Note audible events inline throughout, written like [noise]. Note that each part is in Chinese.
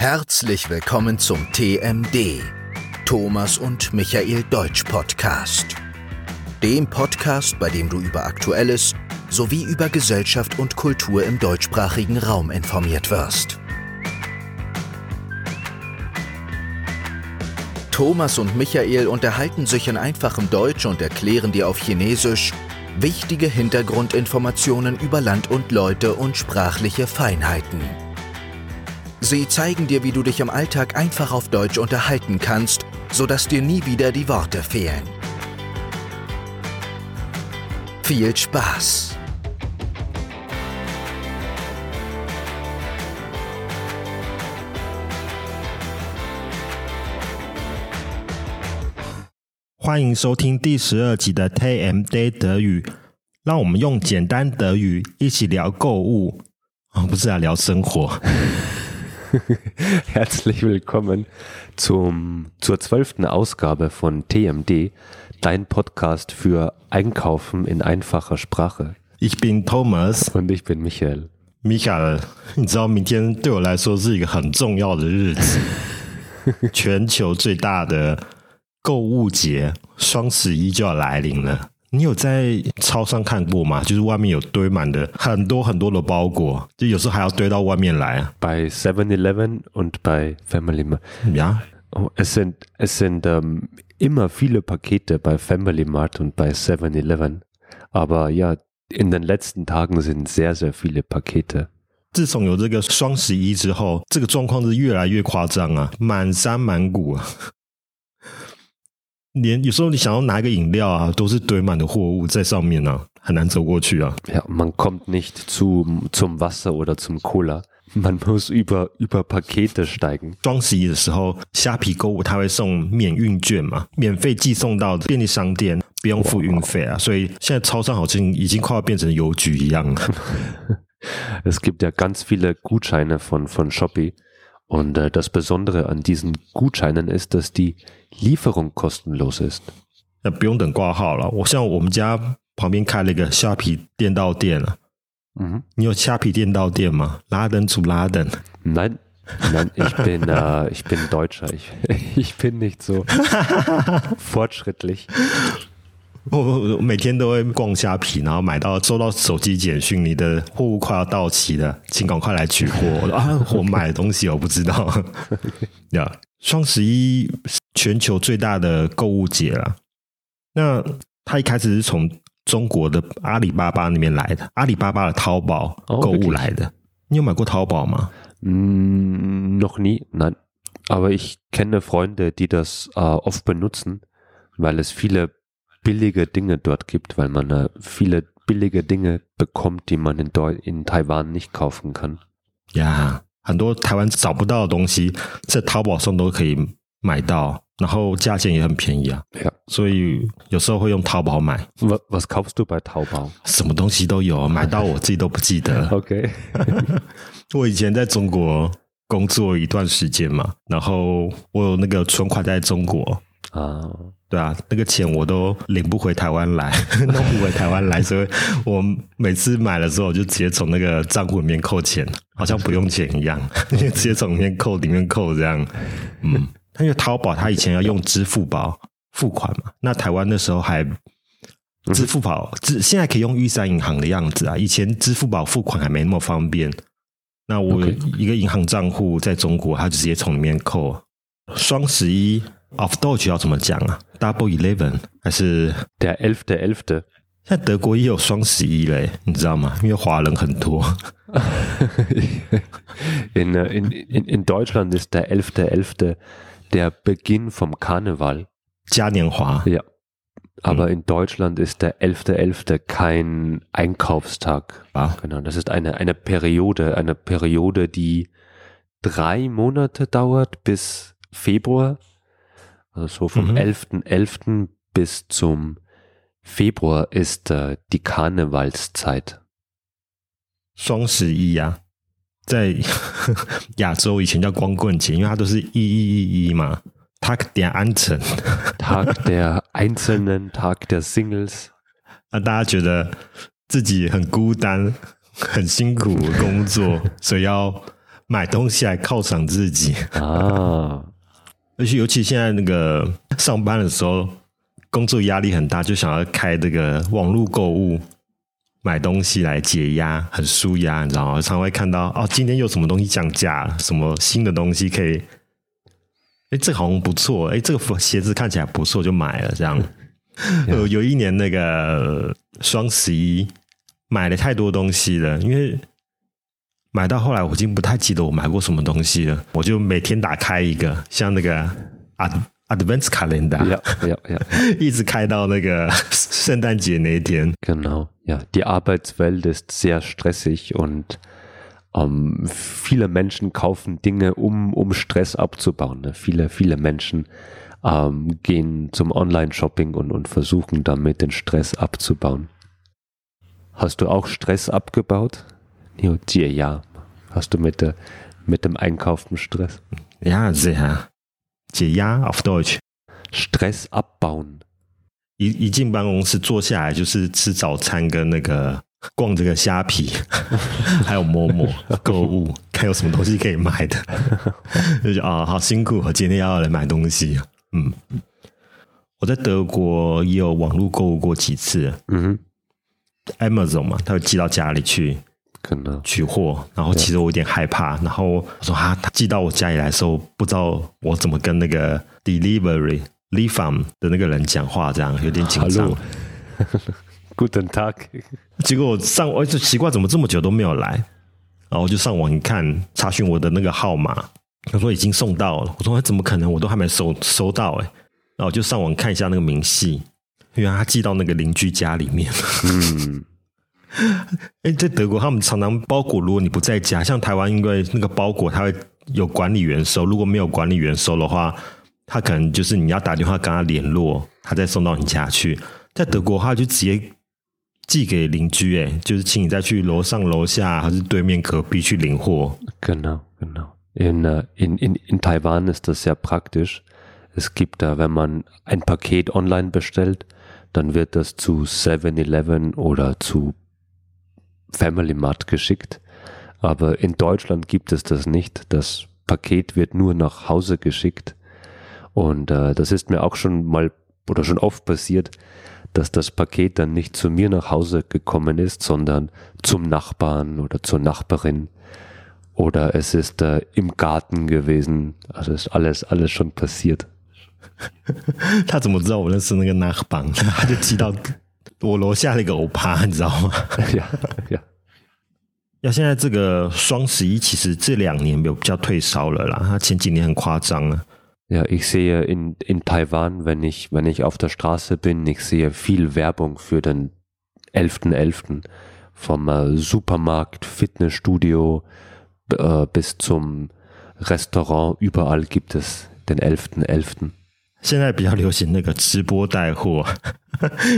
Herzlich willkommen zum TMD, Thomas und Michael Deutsch Podcast. Dem Podcast, bei dem du über Aktuelles sowie über Gesellschaft und Kultur im deutschsprachigen Raum informiert wirst. Thomas und Michael unterhalten sich in einfachem Deutsch und erklären dir auf Chinesisch wichtige Hintergrundinformationen über Land und Leute und sprachliche Feinheiten. Sie zeigen dir, wie du dich im Alltag einfach auf Deutsch unterhalten kannst, sodass dir nie wieder die Worte fehlen. Viel Spaß! Hi, 欢迎收听第十二集的 TMD 德语，让我们用简单德语一起聊购物，哦，不是啊，聊生活。 [laughs] Herzlich willkommen zum, zur zwölften Ausgabe von TMD, dein Podcast für Einkaufen in einfacher Sprache. Ich bin Thomas und ich bin Michael. Michael，你知道明天对我来说是一个很重要的日子，全球最大的购物节双十一就要来临了。 [laughs] 你有在超商看过吗？就是外面有堆满的很多很多的包裹，就有时候还要堆到外面来啊。Bei 7-Eleven und bei Family Mart. Ja. Oh, es sind, es sind ähm, immer viele Pakete bei Family Mart und bei 7-Eleven. Aber ja, in den letzten Tagen sind sehr, sehr viele Pakete. 自从有这个双十一之后，这个状况是越来越夸张啊，满山满谷啊。连有时候你想要拿一个饮料啊，都是堆满的货物在上面啊，很难走过去啊。Ja, man kommt nicht zu, zum Wasser oder zum Cola. Man muss über, über Pakete steigen. 双十一的时候，虾皮购物它会送免运券嘛，免费寄送到便利商店，不用付运费啊。所以现在超商好像已经快要变成邮局一样了。Es gibt ja ganz viele Gutscheine von, von Shopee. Und äh, das Besondere an diesen Gutscheinen ist, dass die Lieferung kostenlos ist. 那不用等挂号了。我像我们家旁边开了一个虾皮店到店啊。嗯，你有虾皮店到店吗？Laden zu Laden。Nein, nein, ich bin, [laughs] äh, ich bin Deutscher. Ich, [laughs] ich bin nicht so [laughs] fortschrittlich. 我我每天都会逛虾皮，然后买到收到手机简讯，你的货物快要到期了，请赶快来取货。[laughs] 啊，我买的东西我不知道。[laughs] 呀、yeah，双十一全球最大的购物节了。那它一开始是从中国的阿里巴巴那边来的，阿里巴巴的淘宝购物来的。Oh, 你有买过淘宝吗？嗯，noch nie, nein. Aber ich kenne Freunde, die das äh, oft benutzen, weil es viele billige Dinge dort gibt, weil man da viele billige Dinge bekommt, die man in, Deu in Taiwan nicht kaufen kann. Ja, 很多台湾找不到的东西，在淘宝上都可以买到，然后价钱也很便宜啊。Ja. 所以有时候会用淘宝买。Was, was kaufst du bei Taobao？什么东西都有，买到我自己都不记得。OK，我以前在中国工作一段时间嘛，然后我有那个存款在中国啊。对啊，那个钱我都领不回台湾来，[laughs] 弄不回台湾来，所以我每次买的时候，我就直接从那个账户里面扣钱，好像不用钱一样，[laughs] 直接从里面扣，里面扣这样。嗯，因为淘宝它以前要用支付宝付款嘛，那台湾那时候还支付宝，支现在可以用玉山银行的样子啊，以前支付宝付款还没那么方便。那我一个银行账户在中国，它就直接从里面扣。双十一。Auf Deutsch 要怎么讲啊？Double Eleven 还是 Der Elfte Elfte？现在德国也有双十一嘞，你知道吗？因为华人很多。 in, [laughs] in, in, in Deutschland ist der Elfte Elfte der Beginn vom Karneval. 嘉年华。Ja. Aber in Deutschland ist der 11.11. kein Einkaufstag. Ah. Genau, das ist eine, eine Periode, eine Periode, die drei Monate dauert bis Februar. Also so vom 11.11. Mhm. bis zum Februar ist äh, die Karnevalszeit. 双十一呀，在亚洲以前叫光棍节，因为它都是一一一一嘛。Tag [laughs] der Einzelnen, Tag [laughs] der Einzelnen, Tag der Singles。那大家觉得自己很孤单、很辛苦工作，所以要 买东西来犒赏自己啊。 而且尤其现在那个上班的时候，工作压力很大，就想要开这个网络购物，买东西来解压，很舒压，你知道吗？常会看到哦，今天有什么东西降价，什么新的东西可以，哎，这个好像不错，哎，这个鞋子看起来不错，就买了这样。有有一年那个双十一，买了太多东西了，因为。买到后来，我已经不太记得我买过什么东西了。我就每天打开一个，像那个 Ad Advents Calendar，要要要，一直开到那个圣诞节那一天。Genau, [laughs] [laughs] ja, die Arbeitswelt ist sehr stressig und ähm, viele Menschen kaufen Dinge, um, um Stress abzubauen. Ne? Viele, viele Menschen ähm, gehen zum Online-Shopping und, und versuchen damit den Stress abzubauen. Hast du auch Stress abgebaut? Ja, Hast du mit, der, mit dem Einkaufen Stress? Ja, sehr. 解压 auf Deutsch. Stress abbauen. 一一进办公室坐下来就是吃早餐跟那个逛这个虾皮，[laughs] 还有摸摸 [laughs] 购物，看有什么东西可以买的。[laughs] 就觉得啊，好辛苦，我今天要来买东西。嗯，我在德国也有网络购物过几次。嗯哼，Amazon 嘛，他会寄到家里去。可能取货，然后其实我有点害怕。然后我说啊，他寄到我家里来的时候，不知道我怎么跟那个 delivery Lieferant 的那个人讲话，这样有点紧张。[laughs] Guten Tag。结果我上，我就奇怪，怎么这么久都没有来？然后我就上网一看，查询我的那个号码，他说已经送到了。我说怎么可能？我都还没收收到哎。然后我就上网看一下那个明细，原来他寄到那个邻居家里面。嗯。哎，在德国，他们常常包裹。如果你不在家，像台湾，因为那个包裹他会有管理员收。如果没有管理员收的话，他可能就是你要打电话跟他联络，他再送到你家去。在德国，他就直接寄给邻居，哎，就是请你再去楼上楼下还是对面隔壁去领货。Genau, genau. In, in, in, in Taiwan ist das sehr praktisch. Es gibt da, wenn man ein Paket online bestellt, dann wird das zu 7-Eleven oder zu Family Mart geschickt. Aber in Deutschland gibt es das nicht. Das Paket wird nur nach Hause geschickt. Und äh, das ist mir auch schon mal oder schon oft passiert, dass das Paket dann nicht zu mir nach Hause gekommen ist, sondern zum Nachbarn oder zur Nachbarin. Oder es ist äh, im Garten gewesen. Also ist alles, alles schon passiert. [laughs] 他怎么知道我认识那个 Nachbarn？他就寄到 [laughs] 我楼下那个欧巴，你知道吗？呀呀！要现在这个双十一，其实这两年有比较退烧了啦。他前几年很夸张啊。Ja, ich [laughs] sehe in, in Taiwan, wenn ich, wenn ich auf der Straße bin, ich sehe viel Werbung für den 11.11. .11. Vom äh, Supermarkt, Fitnessstudio äh, bis zum Restaurant. Überall gibt es den 11.11. .11. 现在比较流行那个直播带货，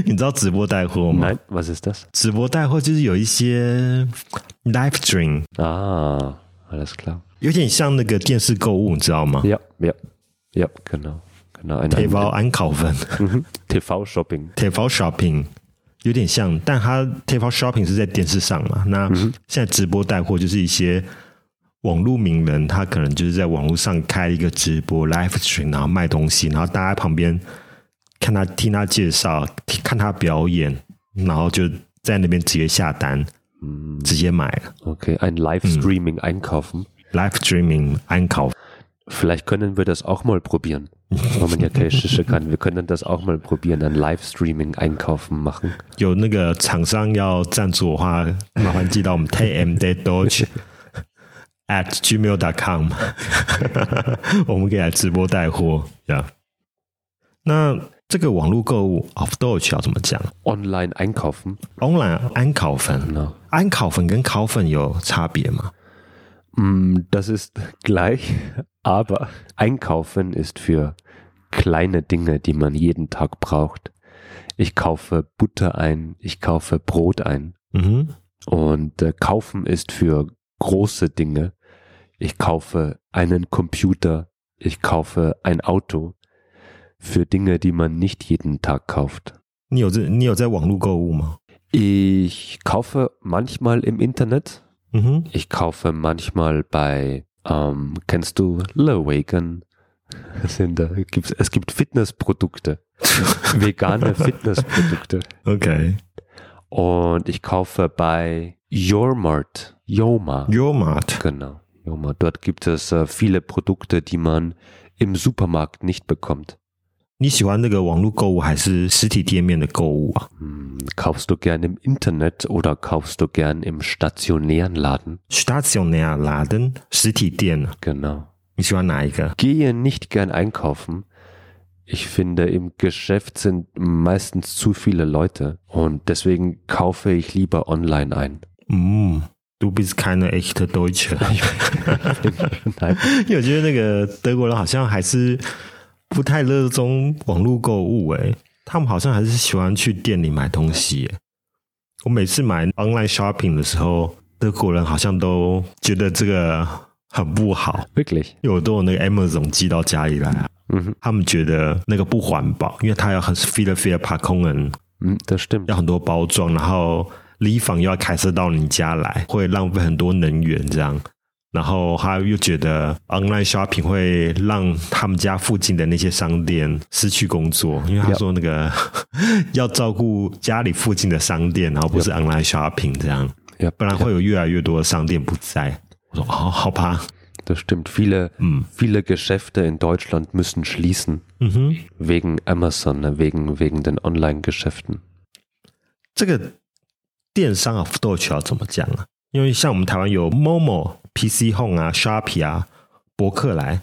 你知道直播带货吗？直播带货就是有一些 live stream 啊，alles klar，有点像那个电视购物，你知道吗？Yep，Yep，Yep，genau，genau。TV einkaufen，TV shopping，TV shopping，有点像，但它 TV shopping 是在电视上嘛？那现在直播带货就是一些。网络名人，他可能就是在网络上开一个直播 live stream，然后卖东西，然后大家旁边看他听他介绍，看他表演，然后就在那边直接下单，嗯，直接买了。OK，ein Live Streaming einkaufen，Live Streaming einkaufen，vielleicht können wir das auch mal probieren。我们也可以试试看，wir können das auch mal probieren，ein Live Streaming einkaufen machen。有那个厂商要赞助的话，麻烦寄到我们 TMD Deutsch。at gmail.com，我们可以来直播带货，这样。那这个网络购物 auf Deutsch 要怎么讲？Online einkaufen，Online einkaufen，einkaufen 跟 kaufen 有差别吗？嗯，das ist gleich，aber [laughs] einkaufen ist für kleine Dinge, die man jeden Tag braucht. Ich kaufe Butter ein, ich kaufe Brot ein. Mhm. Und äh, kaufen ist für große Dinge, ich kaufe einen Computer, ich kaufe ein Auto für Dinge, die man nicht jeden Tag kauft. Ich kaufe manchmal im Internet, Mhm. Ich kaufe manchmal bei, ähm, kennst du [laughs] da, gibt's, es gibt Fitnessprodukte. [laughs] vegane Fitnessprodukte. Okay. Und ich kaufe bei Yourmart. Yoma. Yourmart. Genau. Yoma. Dort gibt es äh, viele Produkte, die man im Supermarkt nicht bekommt. 你喜欢那个网络购物还是实体店面的购物啊？Hm, kaufst du gern im Internet oder kaufst du gern im stationären Laden? Stationär Laden, 实体店。Genau. 你喜欢哪一个？Gehe nicht gern einkaufen. Ich finde, im Geschäft sind meistens zu viele Leute und deswegen kaufe ich lieber online ein. Mm, du bist keine echte Deutsche. [laughs] [laughs] Nein. [laughs] 因为我觉得那个德国人好像还是。 不太热衷网络购物，诶，他们好像还是喜欢去店里买东西。我每次买 online shopping 的时候，德国人好像都觉得这个很不好。Wirklich？因为我都有那个 Amazon 寄到家里来啊。嗯哼，他们觉得那个不环保，因为它要很 viele viele Packungen，嗯，这是对，要很多包装，然后离房又要开车到你家来，会浪费很多能源，这样。然后他又觉得 online shopping 会让他们家附近的那些商店失去工作，因为他说那个要照顾家里附近的商店，然后不是 online shopping 这样不然会有越来越多的商店不在。我说哦，好吧，这 stimmt。viele 嗯，viele Geschäfte in Deutschland müssen schließen，嗯哼，wegen wegen den Online-Geschäften。这个电商啊，Deutsch 要怎么讲啊？因为像我们台湾有 Momo。PC Home 啊，Shopee 啊，博客来，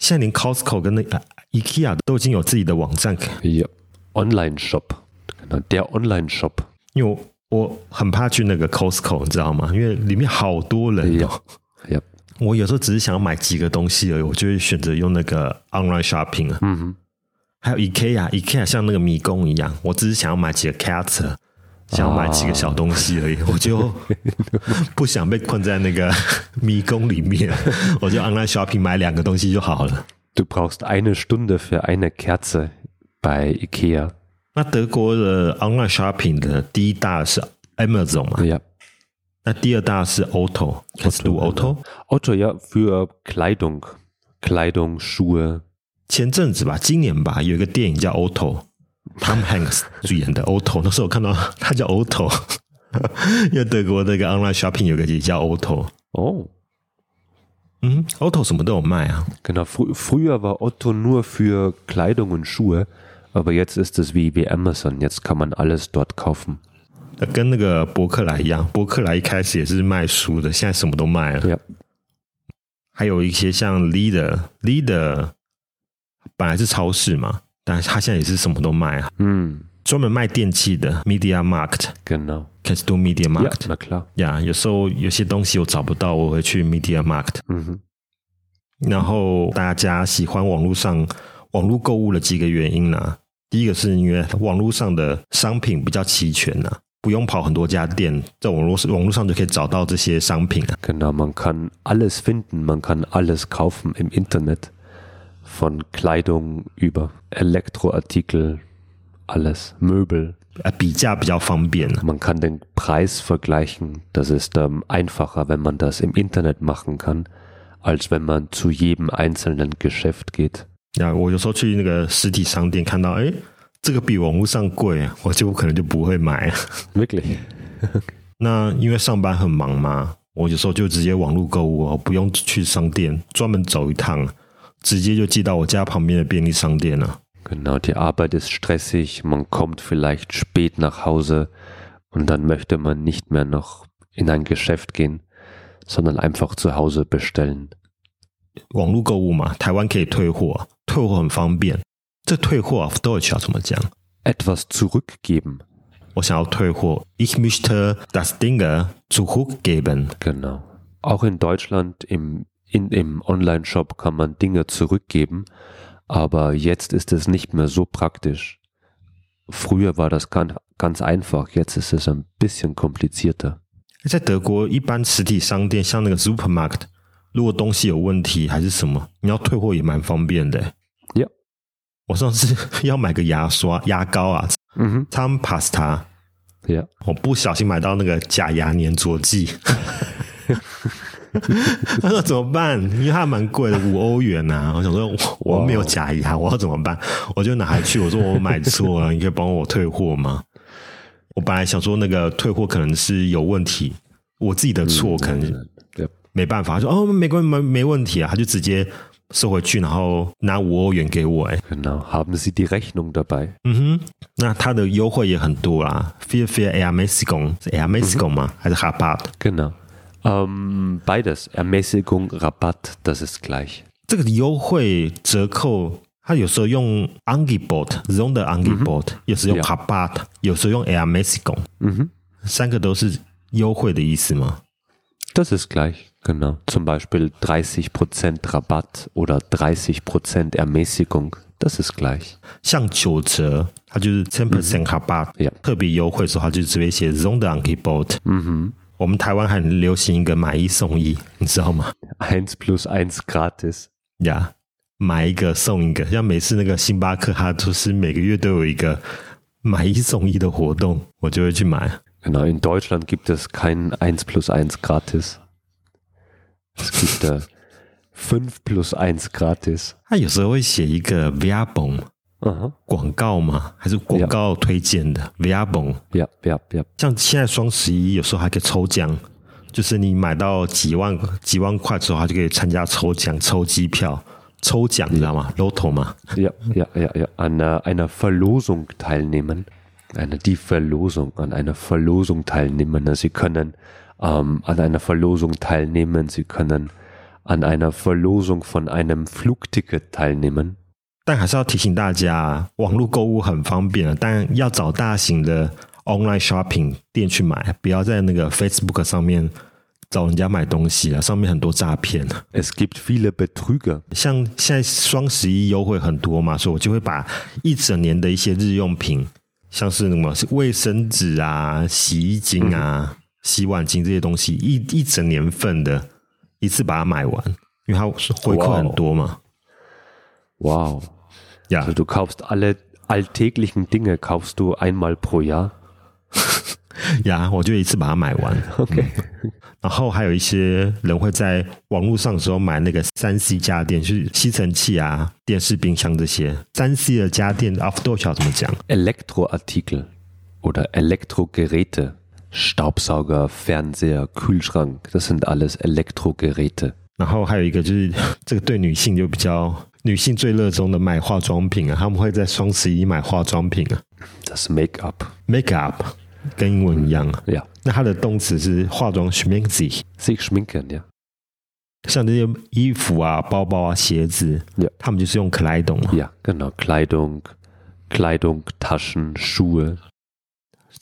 现在连 Costco 跟那个 IKEA 都已经有自己的网站。有 Online Shop，那叫 Online Shop。因为我，我很怕去那个 Costco，你知道吗？因为里面好多人哦。Yep. 我有时候只是想要买几个东西而已，我就会选择用那个 Online Shopping 啊。嗯哼。还有 IKEA，IKEA 像那个迷宫一样，我只是想要买几个 cat。想要买几个小东西而已，我就不想被困在那个迷宫里面，我就 online [laughs] [laughs] [laughs] shopping 买两个东西就好了。Du brauchst eine Stunde für eine Kerze bei IKEA。那德国的 online shopping 的第一大是 Amazon 嘛？呀。那第二大是 Otto，Kennst du Otto？Otto 呀，für Kleidung，Kleidung Schuhe。前阵子吧，今年吧，有一个电影叫 Otto。 Tom Hanks 主演的 Otto，那时候我看到他叫 Otto，因为德国那个 online shopping 有个也叫 Otto。哦，嗯，Otto 什么都有卖啊。Genau, früher war Otto nur für Kleidung und Schuhe, aber jetzt ist es wie wie Amazon, jetzt kann man alles dort kaufen。跟那个博客来一样，博客来一开始也是卖书的，现在什么都卖了。Yeah. 还有一些像 Leader，Leader 本来是超市嘛。但他现在也是什么都卖啊，嗯，专门卖电器的 Media Markt，Genau，Kannst du Media Markt？那 klar，呀，有时候有些东西我找不到，我会去 Media Markt。嗯哼，然后大家喜欢网络上网络购物的几个原因呢、啊？第一个是因为网络上的商品比较齐全呐、啊，不用跑很多家店，在网络网络上就可以找到这些商品啊。Genau，man kann alles finden，man kann alles kaufen im Internet。von Kleidung über Elektroartikel, alles, Möbel. 比价比较方便。Man kann den Preis vergleichen. Das ist ähm, einfacher, wenn man das im Internet machen kann, als wenn man zu jedem einzelnen Geschäft geht. 呀，我有时候去那个实体商店看到，哎，这个比网络上贵，我就可能就不会买。Wirklich？那因为上班很忙嘛，我有时候就直接网络购物，我不用去商店专门走一趟。 [laughs] 直接就寄到我家旁边的便利商店了。Genau, die Arbeit ist stressig, man kommt vielleicht spät nach Hause und dann möchte man nicht mehr noch in ein Geschäft gehen, sondern einfach zu Hause bestellen. 网络购物嘛，台湾可以退货，退货很方便。这退货auf Deutsch 要怎么讲？Etwas zurückgeben。我想要退货，Ich möchte das Ding zurückgeben。Genau. Auch in Deutschland im in, im Online-Shop kann man Dinge zurückgeben, aber jetzt ist es nicht mehr so praktisch. Früher war das ganz, ganz einfach, jetzt ist es ein bisschen komplizierter. 在德国，一般实体商店像那个 Supermarkt，如果东西有问题还是什么，你要退货也蛮方便的。呀，我上次要买个牙刷、牙膏啊，嗯哼，Zahnpasta，[laughs] 呀，我不小心买到那个假牙粘着剂。 [laughs] [laughs] 他说怎么办？因为它蛮贵的，五欧元呐、啊。我想说我，我没有假牙，我要怎么办？我就拿回去，我说我买错了，你可以帮我退货吗？我本来想说那个退货可能是有问题，我自己的错，可能没办法。他说哦，没关没没问题啊，他就直接收回去，然后拿五欧元给我。哎，Genau, haben Sie die Rechnung dabei？嗯哼，那他的优惠也很多啦。Viel für Ermäßigung 是 Ermäßigung 吗？还是 Rabatt？Genau。嗯、um,，beides Ermäßigung, Rabatt, das ist gleich。这个优惠折扣，它有时候用 Angebot，Sonderangebot，有时候用 Rabatt，有时候用 Ermäßigung。嗯哼，三个都是优惠的意思吗？Das ist gleich, genau. Zum Beispiel 30% Rabatt oder 30% Ermäßigung, das ist gleich。像九折，它就是10% Rabatt，、嗯、特别优惠的时候，它就直接写 Sonderangebot。嗯哼。 我们台湾很流行一个买一送一，你知道吗？Eins plus eins gratis，呀，yeah, 买一个送一个，像每次那个星巴克，它都是每个月都有一个买一送一的活动，我就会去买。Genau, in Deutschland gibt es kein eins plus eins gratis. Es gibt fünf plus eins gratis. 它有时候会写一个 Werbung。 嗯哼，广告吗？还是广告推荐的？Werbung，不要不要不要。像现在双十一，有时候还可以抽奖，就是你买到几万几万块之后，它就可以参加抽奖、抽机票、抽奖，你知道吗？Lotto 吗？要要要要，an einer Verlosung teilnehmen, eine die Verlosung, an einer Verlosung teilnehmen. Sie können ähm, an einer Verlosung teilnehmen. Sie können an einer Verlosung von einem Flugticket teilnehmen. 但还是要提醒大家，网络购物很方便，但要找大型的 online shopping 店去买，不要在那个 Facebook 上面找人家买东西了，上面很多诈骗。Es gibt viele Betrüger。像现在双十一优惠很多嘛，所以我就会把一整年的一些日用品，像是什么卫生纸啊、洗衣精啊、嗯、洗碗巾这些东西，一一整年份的，一次把它买完，因为它回扣很多嘛。哇哦 ！Ja. Also du kaufst alle alltäglichen Dinge, kaufst du einmal pro Jahr? [laughs] 呀， yeah, 我就一次把它买完。OK，、嗯、然后还有一些人会在网络上的时候买那个三 C 家电，就是吸尘器啊、电视、冰箱这些三 C 的家电。Auf Deutsch 怎么讲？Elektroartikel oder Elektrogeräte, Staubsauger, Fernseher, Kühlschrank, das sind alles Elektrogeräte。然后还有一个就是这个对女性就比较。 [laughs] 女性最热衷的买化妆品啊，他们会在双十一买化妆品啊。这是 make up，make up，跟英文一样啊。呀，那它的动词是化妆 schminken 呀。像这些衣服啊、包包啊、鞋子，他们就是用 Kleidung 嘛。呀，genau Kleidung，Kleidung，Taschen，Schuhe。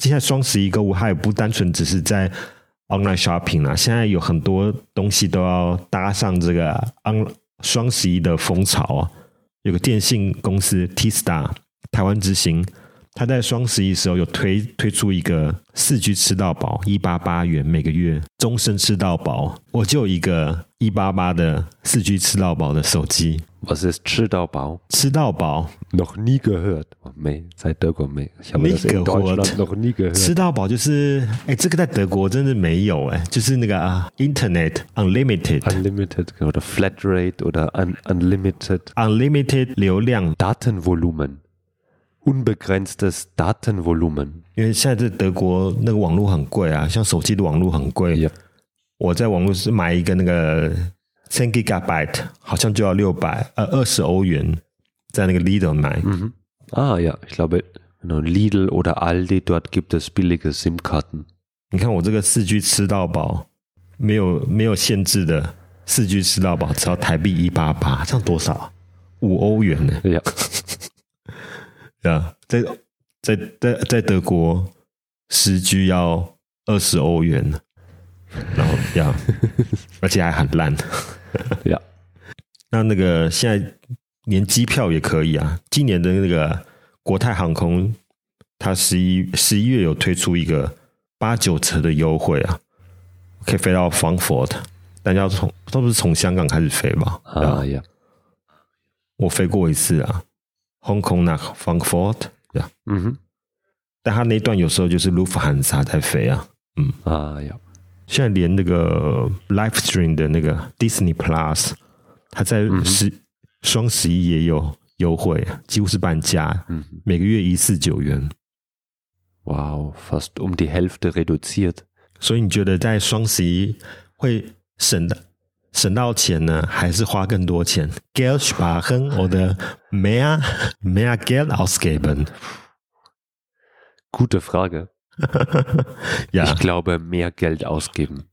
现在双十一购物，它也不单纯只是在 online shopping 啊，现在有很多东西都要搭上这个 on。双十一的风潮啊，有个电信公司 T Star 台湾之行，他在双十一时候有推推出一个四 G 吃到饱，一八八元每个月，终身吃到饱。我就一个一八八的四 G 吃到饱的手机。我是吃到饱，吃到饱，noch nie gehört，没在德国没，nie gehört。吃到饱就是，哎，这个在德国真的没有哎，就是那个啊，Internet unlimited，unlimited 或者 flat rate 或者 un unlimited，unlimited 流量 ，Datenvolumen，unbegrenztes Datenvolumen。因为现在在德国那个网络很贵啊，像手机的网络很贵。Yeah. 我在网络是买一个那个。10 Gigabyte 好像就要六百呃二十欧元，在那个 Lidl 买。嗯啊呀，ich glaube Lidl oder Aldi dort gibt es billige SIM-Karten。你看我这个四 G 吃到饱，没有没有限制的四 G 吃到饱，只要台币一八八，这样多少？五欧元呢？对呀， [laughs] 呀，在在在在德国十 G 要二十欧元，然后呀，[laughs] 而且还很烂。[laughs] 那那个现在连机票也可以啊。今年的那个国泰航空，它十一十一月有推出一个八九折的优惠啊，可以飞到 Frankfurt，但要从都是从香港开始飞吧？啊呀，我飞过一次啊，Hong Kong 那 Frankfurt 呀，嗯哼，但它那段有时候就是 Lufthansa 在飞啊，嗯啊呀。现在连那个 live stream 的那个 Disney Plus，它在十双十一也有优惠，几乎是半价，嗯，每个月一四九元。哇哦，fast um die Hälfte reduziert。所以你觉得在双十一会省的省到钱呢，还是花更多钱？Geld sparen oder mehr mehr Geld ausgeben？Gute Frage。ja. [laughs] Ich glaube, mehr Geld ausgeben。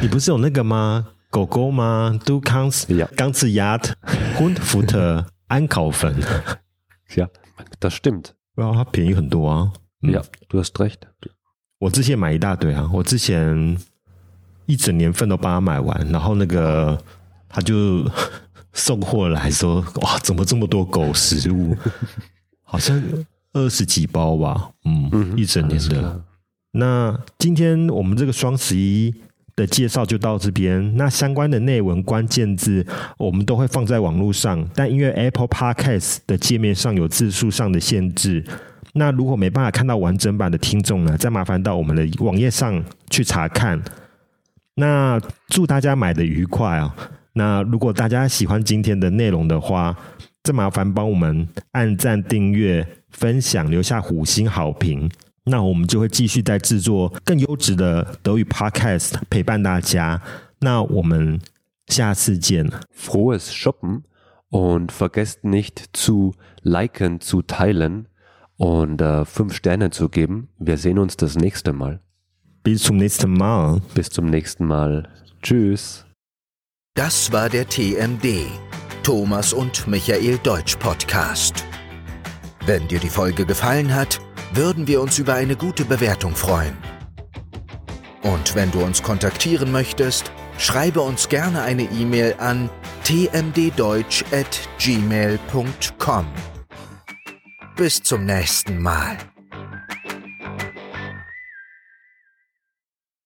你不是有那个吗？狗狗吗？Du kannst ganze Jahr Hundfutter einkaufen。Ja, das stimmt。哇，它便宜很多啊。Ja, du hast recht。我之前买一大堆啊，我之前 一整年份都帮他买完，然后那个他就送货来说，哇，怎么这么多狗食物？[laughs] 好像二十几包吧，嗯，嗯一整年的。那今天我们这个双十一的介绍就到这边，那相关的内文关键字我们都会放在网络上，但因为 Apple Podcast 的界面上有字数上的限制。那如果没办法看到完整版的听众呢，再麻烦到我们的网页上去查看。那祝大家买的愉快啊！那如果大家喜欢今天的内容的话，再麻烦帮我们按赞、订阅、分享，留下五星好评。那我们就会继续在制作更优质的德语 Podcast 陪伴大家。那我们下次见。Frohes Shoppen und vergesst nicht zu liken, zu teilen. und fünf Sterne zu geben. Wir sehen uns das nächste Mal. Bis zum nächsten Mal. Bis zum nächsten Mal. Tschüss. Das war der TMD, Thomas und Michael Deutsch Podcast. Wenn dir die Folge gefallen hat, würden wir uns über eine gute Bewertung freuen. Und wenn du uns kontaktieren möchtest, schreibe uns gerne eine E-Mail an tmddeutsch@gmail.com. Bis zum nächsten Mal.